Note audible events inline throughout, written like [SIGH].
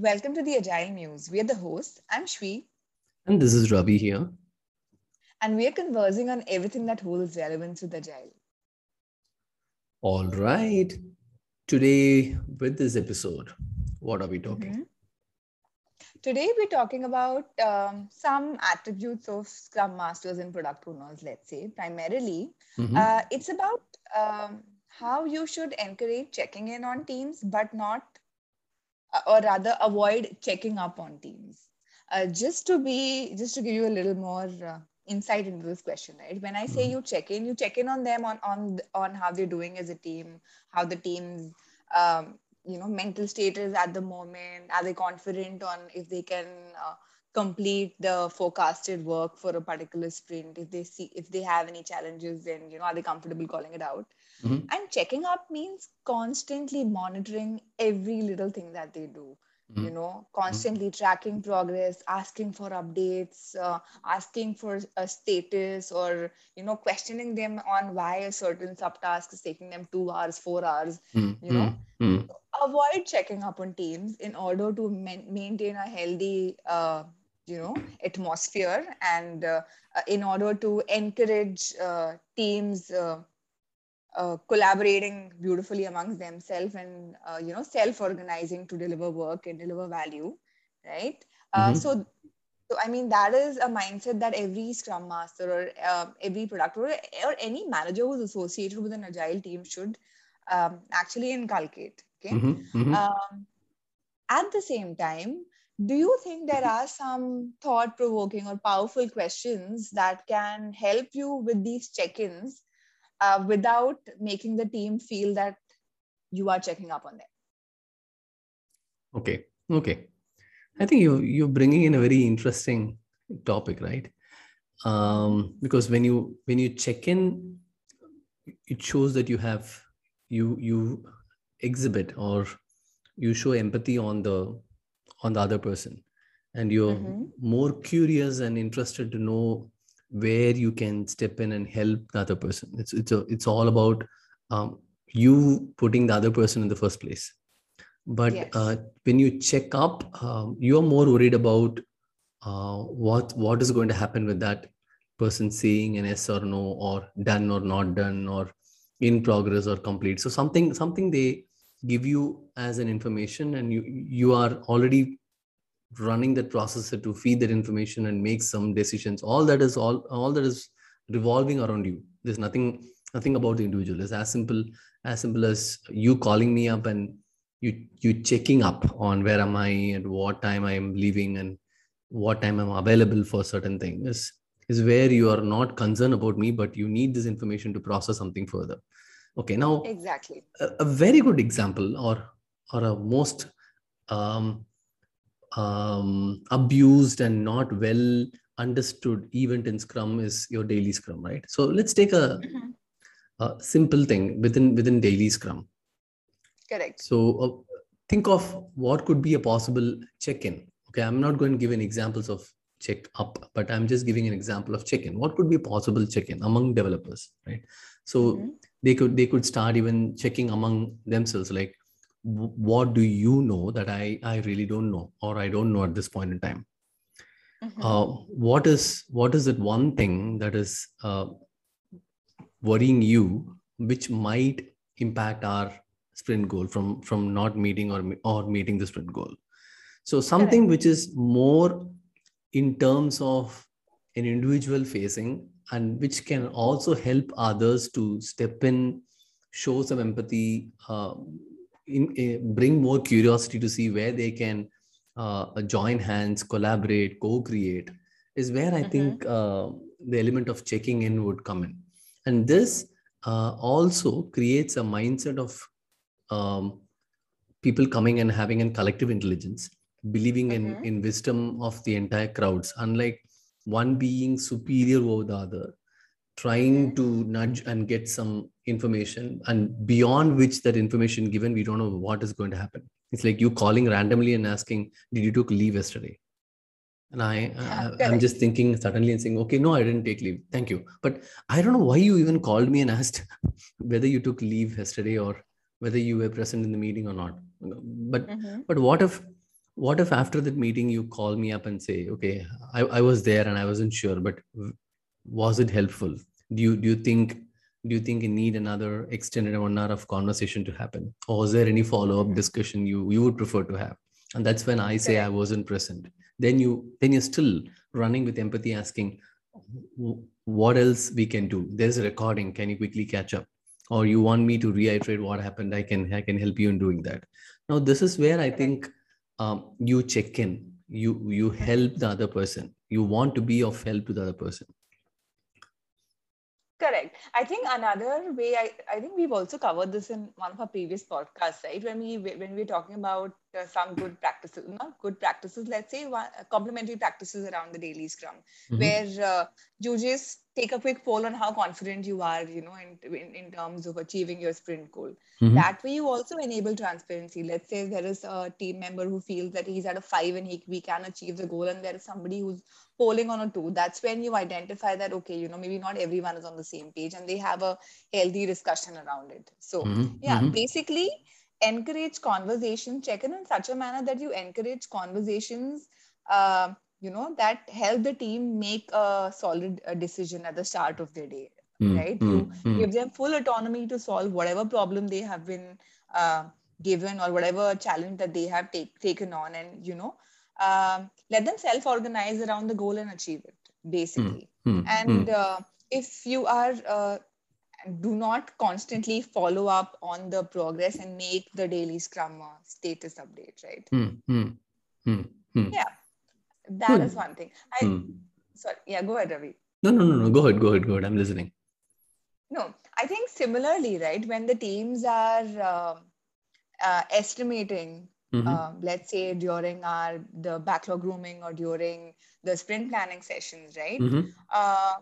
Welcome to the Agile Muse. We are the hosts. I'm Shwee. And this is Ravi here. And we are conversing on everything that holds relevance with Agile. All right. Today, with this episode, what are we talking? Mm-hmm. Today, we're talking about um, some attributes of Scrum Masters and product owners, let's say. Primarily, mm-hmm. uh, it's about um, how you should encourage checking in on teams, but not or rather avoid checking up on teams. Uh, just to be just to give you a little more uh, insight into this question right? When i say mm-hmm. you check in you check in on them on on on how they're doing as a team how the team's um, you know mental status at the moment. Are they confident on if they can uh, complete the forecasted work for a particular sprint? If they see if they have any challenges then you know are they comfortable calling it out Mm-hmm. And checking up means constantly monitoring every little thing that they do. Mm-hmm. You know, constantly mm-hmm. tracking progress, asking for updates, uh, asking for a status, or you know, questioning them on why a certain subtask is taking them two hours, four hours. Mm-hmm. You know, mm-hmm. avoid checking up on teams in order to ma- maintain a healthy uh, you know atmosphere and uh, in order to encourage uh, teams uh, collaborating beautifully amongst themselves and uh, you know self-organizing to deliver work and deliver value right uh, mm-hmm. so so i mean that is a mindset that every scrum master or uh, every product or, or any manager who's associated with an agile team should um, actually inculcate okay mm-hmm. Mm-hmm. Um, at the same time do you think there are some thought provoking or powerful questions that can help you with these check-ins uh, without making the team feel that you are checking up on them. Okay okay. I think you you're bringing in a very interesting topic right? Um, because when you when you check in it shows that you have you you exhibit or you show empathy on the on the other person. And you're mm-hmm. more curious and interested to know where you can step in and help the other person. It's it's a, it's all about um, you putting the other person in the first place. But yes. uh, when you check up um, you're more worried about uh, what what is going to happen with that person saying an yes or no or done or not done or in progress or complete. So something something they give you as an information and you you are already running that processor to feed that information and make some decisions. All that is all all that is revolving around you. There's nothing nothing about the individual. It's as simple as simple as you calling me up and you you checking up on where am i and what time i am leaving and what time i'm available for certain things is is where you are not concerned about me but you need this information to process something further. Okay now exactly. a, a very good example or or a most um, um, abused and not well understood event in Scrum is your daily Scrum, right? So let's take a, mm-hmm. a simple thing within within daily Scrum. Correct. So uh, think of what could be a possible check-in. Okay, I'm not going to give any examples of check up, but I'm just giving an example of check-in. What could be a possible check-in among developers, right? So mm-hmm. they could they could start even checking among themselves, like what do you know that i i really don't know or i don't know at this point in time? Mm-hmm. uh, what is what is it one thing that is uh, worrying you which might impact our sprint goal from from not meeting or or meeting the sprint goal? So something which is more in terms of an individual facing and which can also help others to step in show some empathy uh, in, in, bring more curiosity to see where they can uh, join hands, collaborate, co-create, is where I mm-hmm. think uh, the element of checking in would come in. And this uh, also creates a mindset of um, people coming and having a collective intelligence, believing mm-hmm. in, in wisdom of the entire crowds, unlike one being superior over the other trying mm-hmm. to nudge and get some information and beyond which that information given we don't know what is going to happen. It's like you calling randomly and asking did you took leave yesterday? And i yeah, i'm just thinking suddenly and saying okay no i didn't take leave. Thank you. But i don't know why you even called me and asked [LAUGHS] whether you took leave yesterday or whether you were present in the meeting or not. But mm-hmm. but what if what if after that meeting you call me up and say okay I, I was there and i wasn't sure but was it helpful? Do you do you think do you think you need another extended one hour of conversation to happen? Or is there any follow-up discussion you you would prefer to have? And that's when i say i wasn't present. Then you then you're still running with empathy asking what else we can do? There's a recording. Can you quickly catch up? Or you want me to reiterate what happened? I can i can help you in doing that. Now this is where i think um, you check in. You you help the other person. You want to be of help to the other person. I think another way I, I think we've also covered this in one of our previous podcasts, right? When we when we're talking about uh, some good practices, not good practices, let's say one, uh, complementary practices around the daily scrum, mm-hmm. where uh, take a quick poll on how confident you are, you know, in in, in terms of achieving your sprint goal. Mm-hmm. That way, you also enable transparency. Let's say there is a team member who feels that he's at a five and he we can achieve the goal, and there is somebody who's polling on a two that's when you identify that okay you know maybe not everyone is on the same page and they have a healthy discussion around it so mm-hmm. yeah mm-hmm. basically encourage conversation check in in such a manner that you encourage conversations uh, you know that help the team make a solid uh, decision at the start of their day mm-hmm. right you mm-hmm. give them full autonomy to solve whatever problem they have been uh, given or whatever challenge that they have take, taken on and you know um, let them self organize around the goal and achieve it basically mm, and mm. Uh, if you are uh, do not constantly follow up on the progress and make the daily scrum status update right mm, yeah that is one thing i sorry yeah go ahead ravi no no no no go ahead go ahead go ahead i'm listening no i think similarly right when the teams are uh, uh, estimating Mm-hmm. Uh, let's say during our the backlog grooming or during the sprint planning sessions, right? Mm-hmm. Uh,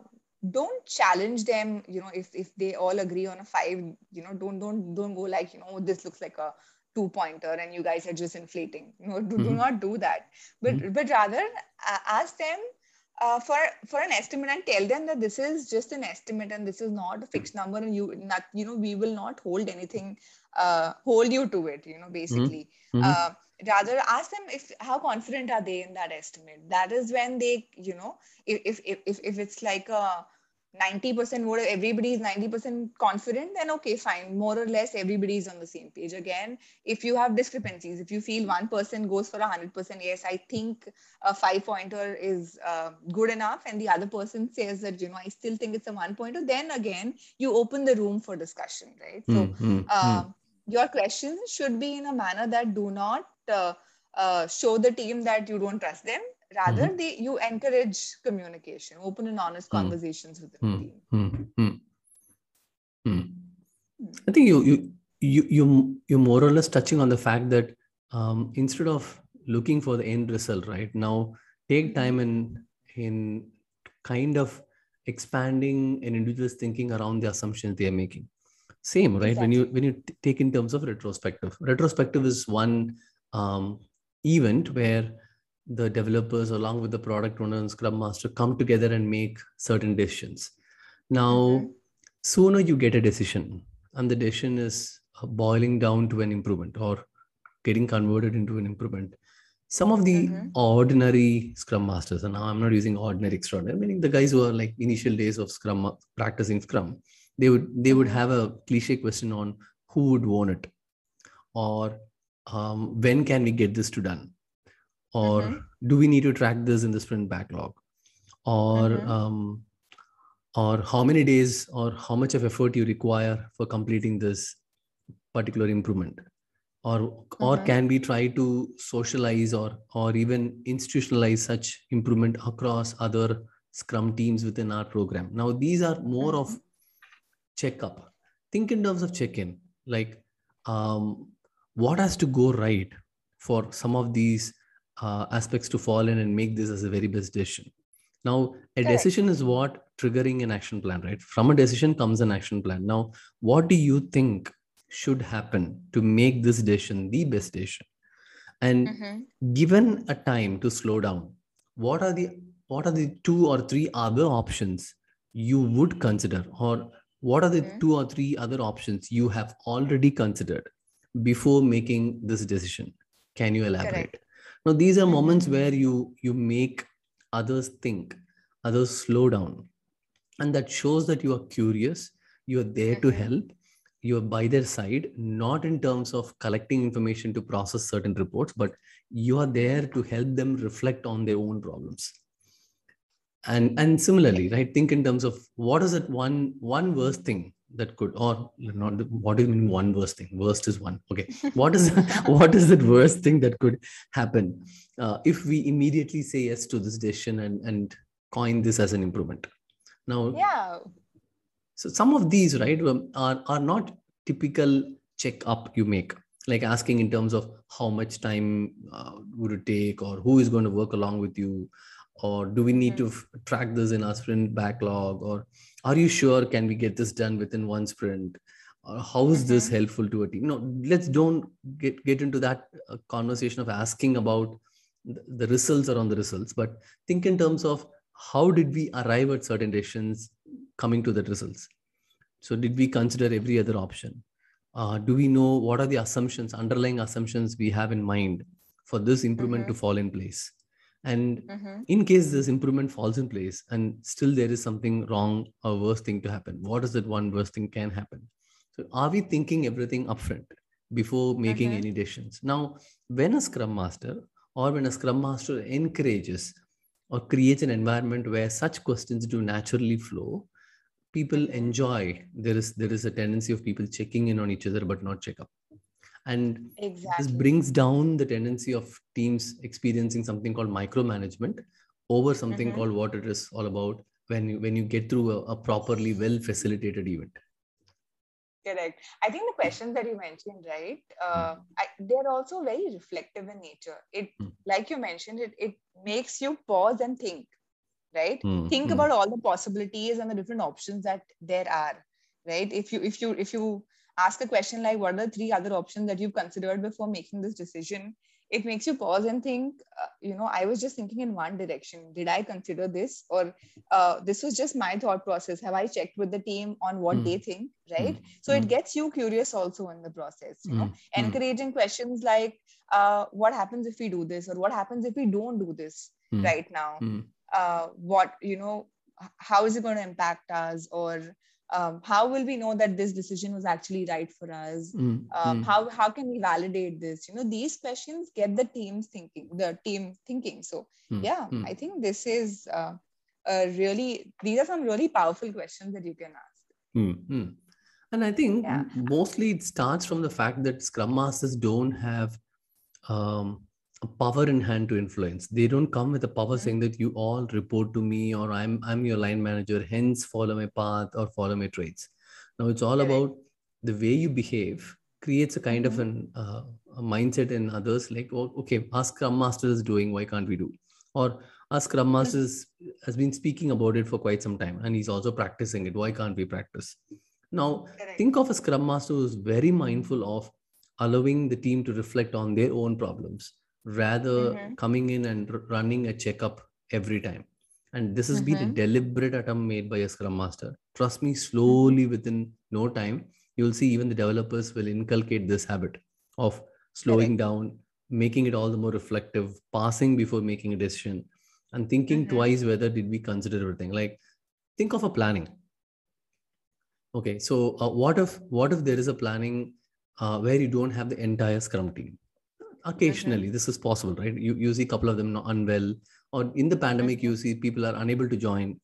don't challenge them. You know, if if they all agree on a five, you know, don't don't don't go like you know this looks like a two pointer and you guys are just inflating. Know, do, mm-hmm. do not do that. But mm-hmm. but rather uh, ask them uh, for for an estimate and tell them that this is just an estimate and this is not a fixed number and you not you know we will not hold anything uh, hold you to it you know basically mm-hmm. uh, rather ask them if how confident are they in that estimate that is when they you know if if if, if it's like a 90% vote, everybody is 90% confident, then okay, fine. More or less, everybody is on the same page. Again, if you have discrepancies, if you feel one person goes for a 100%, yes, I think a five pointer is uh, good enough, and the other person says that, you know, I still think it's a one pointer, then again, you open the room for discussion, right? So, mm-hmm. uh, your questions should be in a manner that do not uh, uh show the team that you don't trust them rather mm-hmm. they you encourage communication open and honest mm-hmm. conversations with the mm-hmm. team mm-hmm. Hmm. i think you you you you you're more or less touching on the fact that um, instead of looking for the end result right now take time in in kind of expanding an individual's thinking around the assumptions they are making same right exactly. when you when you t- take in terms of retrospective retrospective is one um, event where the developers along with the product owner and scrum master come together and make certain decisions now mm-hmm. sooner you get a decision and the decision is boiling down to an improvement or getting converted into an improvement some of the mm-hmm. ordinary scrum masters and now i'm not using ordinary extraordinary meaning the guys who are like initial days of scrum practicing scrum they would they would have a cliche question on who would own it or um, when can we get this to done or mm-hmm. do we need to track this in the sprint backlog or mm-hmm. um, or how many days or how much of effort you require for completing this particular improvement or mm-hmm. or can we try to socialize or or even institutionalize such improvement across other scrum teams within our program now these are more of mm-hmm. checkup think in terms of check-in like um, what has to go right for some of these uh, aspects to fall in and make this as a very best decision. Now, a Correct. decision is what triggering an action plan, right? From a decision comes an action plan. Now, what do you think should happen to make this decision the best decision? And mm-hmm. given a time to slow down, what are the what are the two or three other options you would consider, or what are the mm-hmm. two or three other options you have already considered before making this decision? Can you elaborate? Correct. Now these are moments where you you make others think others slow down. And that shows that you are curious you are there to mm-hmm. help you are by their side not in terms of collecting information to process certain reports but you are there to help them reflect on their own problems. And and similarly right think in terms of what is it one one worst thing that could or not what do you mean one worst thing? Worst is one. Okay. What is [LAUGHS] what is the worst thing that could happen uh, if we immediately say yes to this decision and and coin this as an improvement? Now yeah. so some of these right um, are are not typical check up you make like asking in terms of how much time uh, would it take or who is going to work along with you or do we need to f- track this in our sprint backlog or are you sure can we get this done within one sprint? Or how is this Mhm. helpful to a team? No let's don't get get into that uh, conversation of asking about the, the results or on the results but think in terms of how did we arrive at certain decisions coming to the results? So did we consider every other option? Uh, do we know what are the assumptions underlying assumptions we have in mind for this improvement to fall in place and Mhm. in case this improvement falls in place and still there is something wrong or worse thing to happen what is that one worst thing can happen so are we thinking everything upfront before making Mhm. any decisions now when a scrum master or when a scrum master encourages or creates an environment where such questions do naturally flow people enjoy there is there is a tendency of people checking in on each other but not check up and this brings down the tendency of teams experiencing something called micromanagement over something Mhm. called what it is all about when you when you get through a, a properly well facilitated event. Correct. I think the questions that you mentioned right uh, I, they're also very reflective in nature. It Hmm. like you mentioned it it makes you pause and think right? Hmm, think hmm. about all the possibilities and the different options that there are right? If you if you if you ask a question like what are the three other options that you've considered before making this decision? It makes you pause and think uh, you know i was just thinking in one direction. Did i consider this? Or uh, this was just my thought process. Have i checked with the team on what Hmm. they think right? Hmm, so it hmm, gets you curious also in the process you know? Hmm, hmm, encouraging questions like uh, what happens if we do this? Or what happens if we don't do this hmm, right now? Hmm, uh, what you know how is it going to impact us? Or um, how will we know that this decision was actually right for us hmm, um, hmm. how how can we validate this you know these questions get the teams thinking the team thinking so Hmm, yeah hmm. i think this is uh, a really these are some really powerful questions that you can ask Hmm, hmm. And I think Yeah. mostly it starts from the fact that Scrum Masters don't have um, power in hand to influence. They don't come with a power saying that you all report to me or I'm I'm your line manager, hence follow my path or follow my traits. Now it's all about the way you behave creates a kind of Mhm. an uh, a mindset in others like oh, okay, our Scrum Master is doing, why can't we do? Or our Scrum Master has been speaking about it for quite some time and he's also practicing it. Why can't we practice? Now think of a scrum master who's very mindful of allowing the team to reflect on their own problems rather Mhm. coming in and r- running a checkup every time. And this has been a Mhm. deliberate attempt made by a scrum master. Trust me slowly within no time you'll see even the developers will inculcate this habit of slowing down making it all the more reflective passing before making a decision and thinking Mhm. twice whether did we consider everything. Like think of a planning. Okay so uh, what if what if there is a planning uh, where you don't have the entire scrum team occasionally this is possible right? You, you see a couple of them unwell or in the pandemic you see people are unable to join.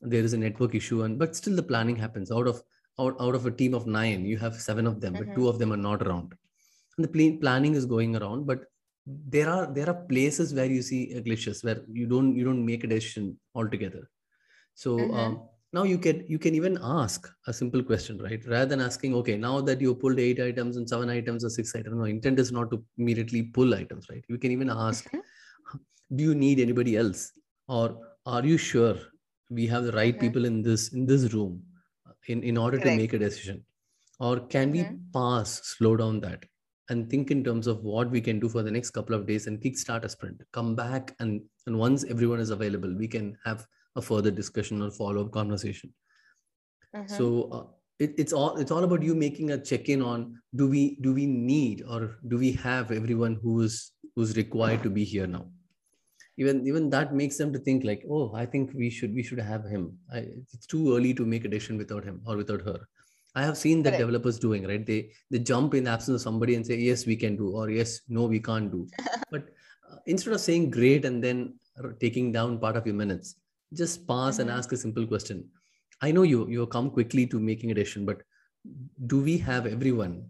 There is a network issue and but still the planning happens. Out of out, out of a team of nine you have seven of them but two of them are not around. And the pla- planning is going around but there are there are places where you see glitches where you don't you don't make a decision altogether. So Mhm. um, now you can you can even ask a simple question right rather than asking okay now that you pulled eight items and seven items or six items no intent is not to immediately pull items right you can even ask Mhm. do you need anybody else or are you sure we have the right Mhm. people in this in this room in in order to make a decision or can we Mhm. pass slow down that and think in terms of what we can do for the next couple of days and kickstart a sprint come back and and once everyone is available we can have a further discussion or follow-up conversation. Mhm. so uh, it, it's all it's all about you making a check-in on do we do we need or do we have everyone who is who's required to be here now? Even even that makes them to think like oh i think we should we should have him. I, it's too early to make a decision without him or without her. I have seen that developers doing right? They they jump in the absence of somebody and say yes we can do or yes no we can't do. [LAUGHS] But uh, instead of saying great and then taking down part of your minutes just pause mm-hmm. and ask a simple question i know you you come quickly to making a decision but do we have everyone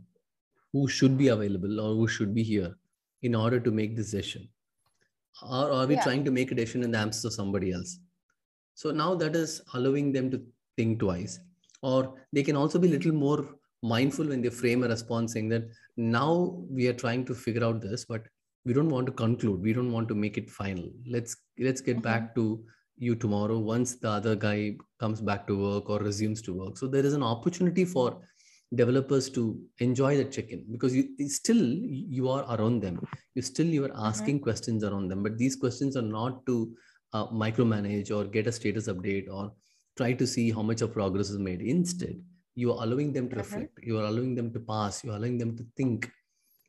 who should be available or who should be here in order to make this decision or are we yeah. trying to make a decision in the absence of somebody else so now that is allowing them to think twice or they can also be a little more mindful when they frame a response saying that now we are trying to figure out this but we don't want to conclude we don't want to make it final let's let's get mm-hmm. back to you tomorrow once the other guy comes back to work or resumes to work so there is an opportunity for developers to enjoy the check-in because you still you are around them you still you are mm-hmm. asking mm-hmm. questions around them but these questions are not to uh, micromanage or get a status update or try to see how much of progress is made instead you are allowing them to mm-hmm. reflect you are allowing them to pass you are allowing them to think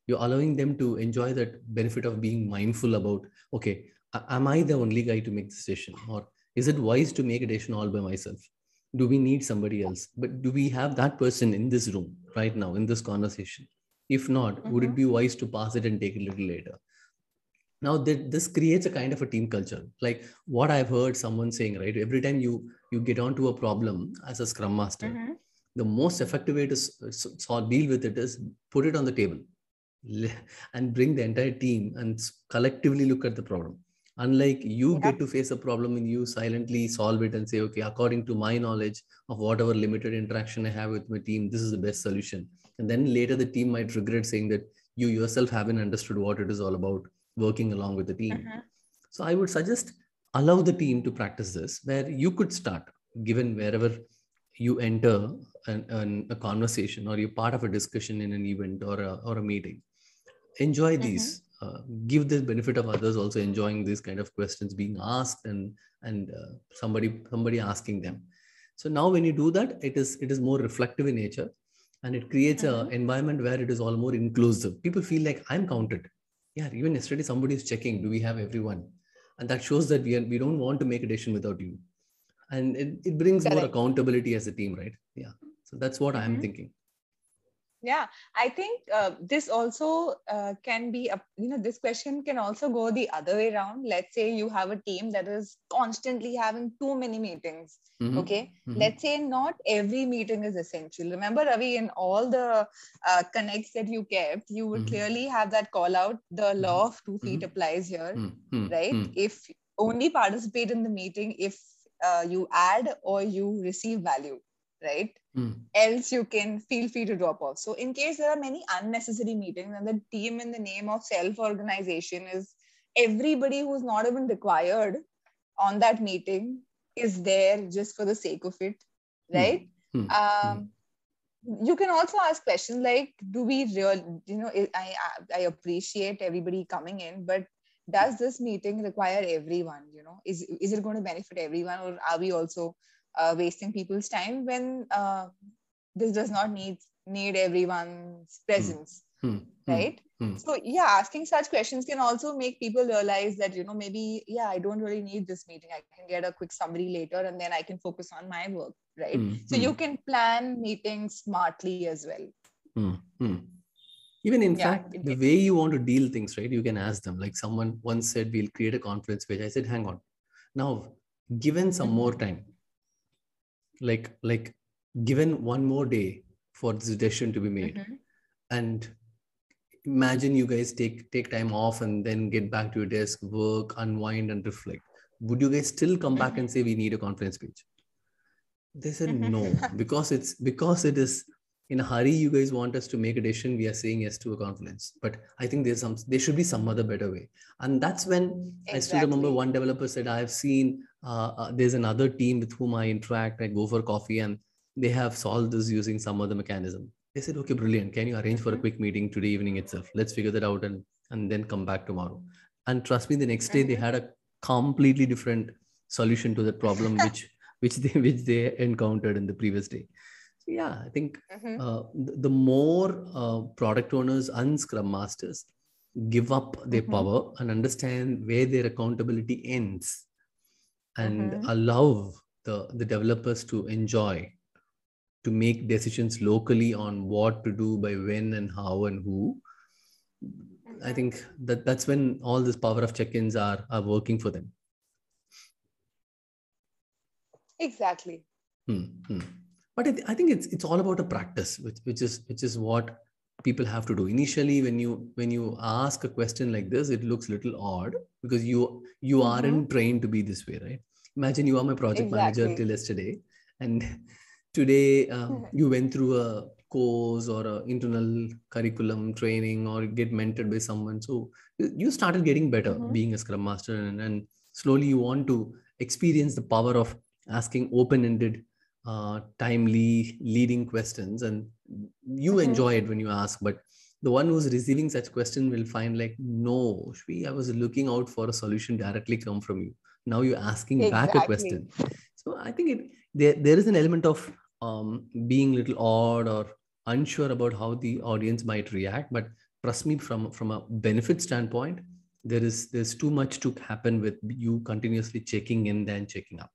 you're allowing them to enjoy that benefit of being mindful about okay am i the only guy to make this decision? Or is it wise to make a decision all by myself? Do we need somebody else? But do we have that person in this room right now in this conversation? If not mm-hmm. would it mm-hmm. be wise to pass it and take it a little later? Now that this creates a kind of a team culture. Like what i've heard someone saying right every time you you get onto a problem as a scrum master mm-hmm. the most effective way to so, deal with it is put it on the table. [LAUGHS] And bring the entire team and collectively look at the problem unlike you yeah. get to face a problem and you silently solve it and say okay according to my knowledge of whatever limited interaction i have with my team this is the best solution and then later the team might regret saying that you yourself haven't understood what it is all about working along with the team mm-hmm. so i would suggest allow the team to practice this where you could start given wherever you enter an, an, a conversation or you're part of a discussion in an event or a, or a meeting enjoy mm-hmm. these uh, give the benefit of others also enjoying these kind of questions being asked and and uh, somebody somebody asking them. So now when you do that it is it is more reflective in nature and it creates mm-hmm. an environment where it is all more inclusive. People feel like i'm counted. Yeah even yesterday somebody is checking do we have everyone? And that shows that we are, we don't want to make a decision without you. And it, it brings Correct. more accountability as a team right? Yeah. So that's what mm-hmm. i'm thinking yeah i think uh, this also uh, can be a you know this question can also go the other way around let's say you have a team that is constantly having too many meetings mm-hmm. okay mm-hmm. let's say not every meeting is essential remember ravi in all the uh, connects that you kept you would mm-hmm. clearly have that call out the mm-hmm. law of two feet mm-hmm. applies here mm-hmm. right if only participate in the meeting if uh, you add or you receive value right? Mm. Else you can feel free to drop off. So, in case there are many unnecessary meetings and the team in the name of self organization is everybody who's not even required on that meeting is there just for the sake of it, hmm. right? Mm. Um, you can also ask questions like do we real you know i i appreciate everybody coming in but does this meeting require everyone you know is is it going to benefit everyone or are we also uh, wasting people's time when uh, this does not need need everyone's presence mm. right? Mm. so yeah asking such questions can also make people realize that you know maybe yeah i don't really need this meeting. I can get a quick summary later and then i can focus on my work right? Mm. so you can plan meetings smartly as well. Even in yeah, fact the way you want to deal things right you can ask them. Like someone once said we'll create a conference page. I said hang on. Now given some mm-hmm. more time like like given one more day for this decision to be made mm-hmm. and imagine you guys take take time off and then get back to your desk work unwind and reflect would you guys still come back and say we need a conference page they said mm-hmm. no because it's because it is in a hurry you guys want us to make a decision we are saying yes to a conference but i think there's some there should be some other better way and that's when exactly. i still remember one developer said i've seen uh, uh, there's another team with whom I interact. I go for coffee and they have solved this using some other mechanism. They said, okay, brilliant. Can you arrange for a mm-hmm. quick meeting today evening itself? Let's figure that out and, and then come back tomorrow. And trust me, the next day they mm-hmm. had a completely different solution to the problem, [LAUGHS] which which they which they encountered in the previous day. Yeah, I think mm-hmm. uh, the, the, more uh, product owners and scrum masters give up their mm-hmm. power and understand where their accountability ends and mm-hmm. allow the, the developers to enjoy to make decisions locally on what to do by when and how and who i think that that's when all this power of check-ins are are working for them exactly hmm. But I, th- I think it's it's all about a practice which which is which is what people have to do initially when you when you ask a question like this it looks a little odd because you you mm-hmm. aren't trained to be this way right imagine you are my project exactly. manager till yesterday and [LAUGHS] today um, [LAUGHS] you went through a course or a internal curriculum training or get mentored by someone so you started getting better mm-hmm. being a scrum master and, and slowly you want to experience the power of asking open-ended uh, timely leading questions. And you mm-hmm. enjoy it when you ask but the one who's receiving such question will find like no Shwee, i was looking out for a solution directly come from you. Now you're asking exactly. back a question. So i think it there, there is an element of um, being a little odd or unsure about how the audience might react. But trust me from from a benefit standpoint there is there's too much to happen with you continuously checking in then checking up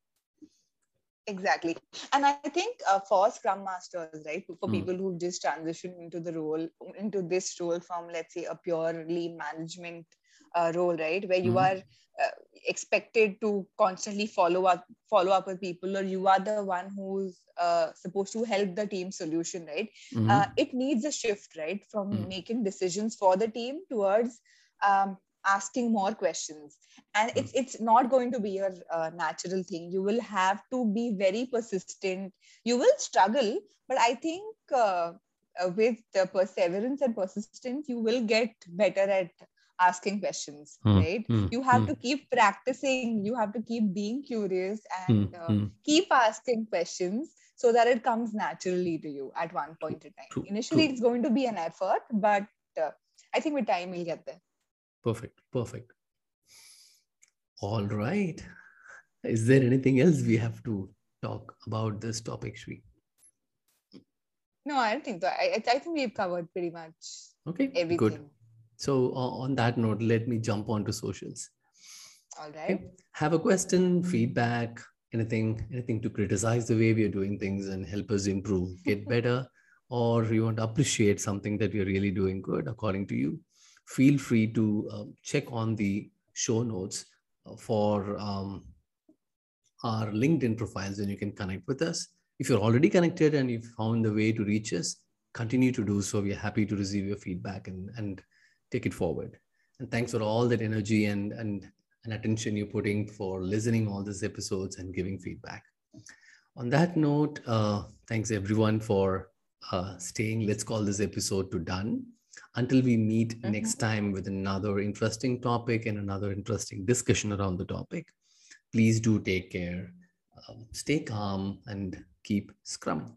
exactly and i think uh, for scrum masters right for mm. people who just transition into the role into this role from let's say a purely management uh, role right where you mm. are uh, expected to constantly follow up follow up with people or you are the one who's uh, supposed to help the team solution right mm-hmm. it needs a shift right from mm. making decisions for the team towards um, asking more questions and hmm. it's it's not going to be your uh, natural thing you will have to be very persistent you will struggle but i think uh, uh, with the perseverance and persistence you will get better at asking questions mm. right mm. you have to keep practicing you have to keep being curious and hmm. uh, hmm. keep asking questions so that it comes naturally to you at one point in time initially it's going to be an effort but uh, i think with time we'll get there Perfect. Perfect. All right. Is there anything else we have to talk about this topic, Shwee? No, I don't think so. I, I think we've covered pretty much okay, everything. Good. So uh, on that note, let me jump on to socials. All right. Okay. Have a question, feedback, anything, anything to criticize the way we are doing things and help us improve, get [LAUGHS] better, or you want to appreciate something that we're really doing good according to you feel free to um, check on the show notes uh, for um, our LinkedIn profiles and you can connect with us. If you're already connected and you've found the way to reach us, continue to do so. We're happy to receive your feedback and, and take it forward. And thanks for all that energy and, and, and attention you're putting for listening all these episodes and giving feedback. On that note, uh, thanks everyone for uh, staying. Let's call this episode to done until we meet mm-hmm. next time with another interesting topic and another interesting discussion around the topic, please do take care, um, stay calm, and keep scrum.